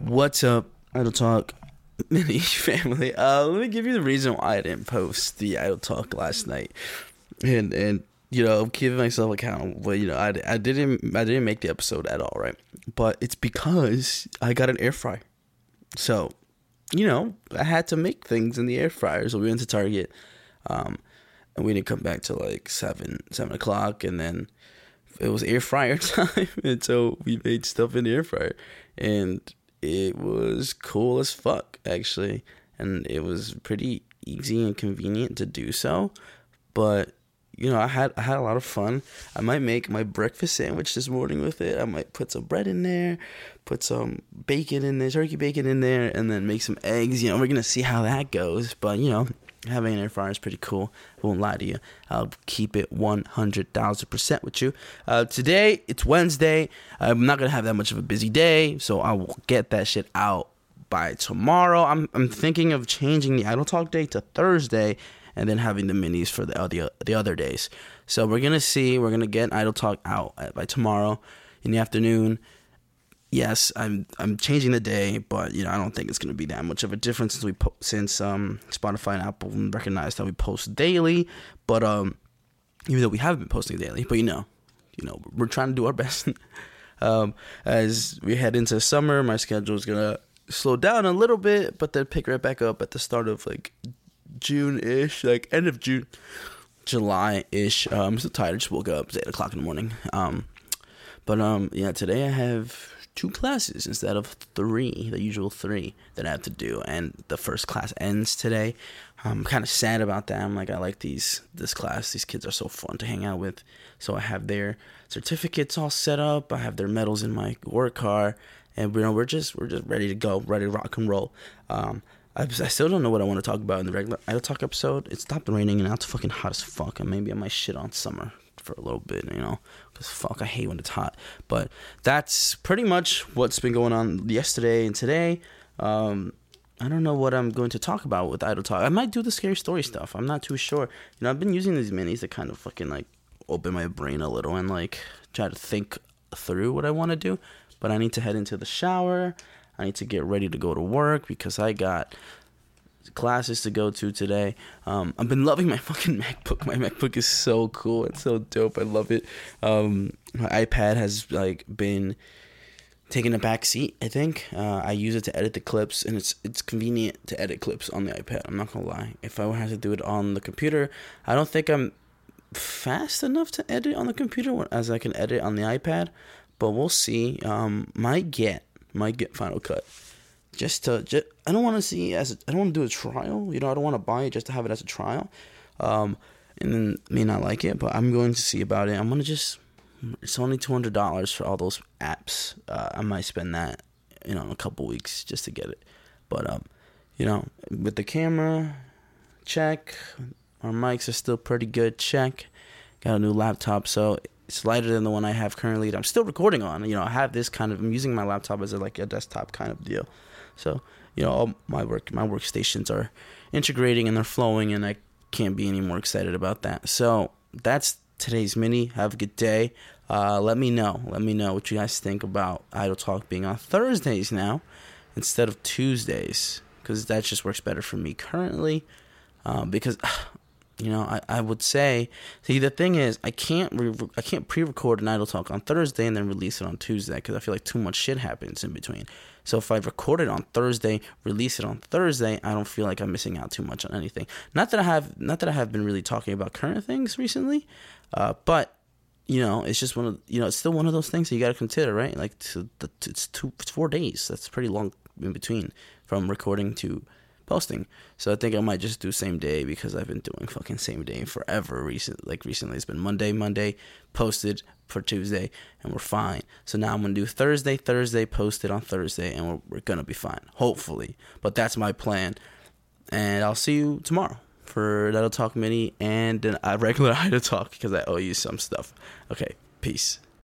What's up, Idle Talk mini family? Uh, let me give you the reason why I didn't post the Idle Talk last night, and and you know, keeping myself accountable. You know, I, I didn't I didn't make the episode at all, right? But it's because I got an air fryer, so you know I had to make things in the air fryer. So we went to Target, um, and we didn't come back till like seven seven o'clock, and then it was air fryer time, and so we made stuff in the air fryer, and it was cool as fuck actually, and it was pretty easy and convenient to do so. But you know, I had I had a lot of fun. I might make my breakfast sandwich this morning with it. I might put some bread in there, put some bacon in there, turkey bacon in there, and then make some eggs. You know, we're gonna see how that goes. But you know, having an air fryer is pretty cool. I won't lie to you. I'll keep it one hundred thousand percent with you. Uh, today it's Wednesday. I'm not gonna have that much of a busy day, so I will get that shit out by tomorrow. I'm I'm thinking of changing the Idle Talk day to Thursday and then having the minis for the other the other days. So we're gonna see. We're gonna get Idle Talk out by tomorrow in the afternoon. Yes, I'm I'm changing the day, but you know I don't think it's gonna be that much of a difference since we po- since um Spotify and Apple recognize that we post daily. But um, even though we haven't been posting daily, but you know, you know we're trying to do our best. um, as we head into summer, my schedule is gonna slow down a little bit, but then pick right back up at the start of like June ish, like end of June, July ish. Um, I'm so tired. I just woke up. It's eight o'clock in the morning. Um, but um, yeah, today I have two classes instead of three, the usual three that I have to do, and the first class ends today. I'm kind of sad about that. I'm like, I like these this class. These kids are so fun to hang out with. So I have their certificates all set up. I have their medals in my work car, and you know we're just we're just ready to go, ready to rock and roll. Um, I, I still don't know what I want to talk about in the regular Idle Talk episode. It stopped raining and now it's fucking hot as fuck. And maybe I might shit on summer for a little bit, you know, because fuck, I hate when it's hot. But that's pretty much what's been going on yesterday and today. Um, I don't know what I'm going to talk about with Idle Talk. I might do the scary story stuff. I'm not too sure. You know, I've been using these minis to kind of fucking like open my brain a little and like try to think through what I want to do. But I need to head into the shower. I need to get ready to go to work because I got classes to go to today. Um, I've been loving my fucking MacBook. My MacBook is so cool. It's so dope. I love it. Um, my iPad has like been taking a back seat. I think uh, I use it to edit the clips, and it's it's convenient to edit clips on the iPad. I'm not gonna lie. If I had to do it on the computer, I don't think I'm fast enough to edit on the computer as I can edit on the iPad. But we'll see. Um, might get might get Final Cut. Just to, just, I don't want to see as I don't want to do a trial. You know, I don't want to buy it just to have it as a trial. Um, and then may not like it, but I'm going to see about it. I'm gonna just. It's only two hundred dollars for all those apps. Uh, I might spend that, you know, in a couple weeks just to get it. But um, you know, with the camera, check. Our mics are still pretty good. Check. Got a new laptop, so it's lighter than the one I have currently. I'm still recording on. You know, I have this kind of. I'm using my laptop as a, like a desktop kind of deal. So you know, all my work, my workstations are integrating and they're flowing, and I can't be any more excited about that. So that's today's mini. Have a good day. Uh, let me know. Let me know what you guys think about Idle Talk being on Thursdays now instead of Tuesdays, because that just works better for me currently. Uh, because you know, I, I would say, see, the thing is, I can't re- I can't pre-record an idle talk on Thursday and then release it on Tuesday because I feel like too much shit happens in between. So if I record it on Thursday, release it on Thursday, I don't feel like I'm missing out too much on anything. Not that I have, not that I have been really talking about current things recently, uh, but you know, it's just one of you know, it's still one of those things that you got to consider, right? Like, to, it's two, it's four days. That's pretty long in between from recording to posting. So I think I might just do same day because I've been doing fucking same day forever. Recent like recently, it's been Monday, Monday, posted for Tuesday, and we're fine. So now I'm gonna do Thursday, Thursday, posted on Thursday, and we're, we're gonna be fine, hopefully. But that's my plan, and I'll see you tomorrow for Idle Talk Mini and a regular Idle Talk because I owe you some stuff. Okay, peace.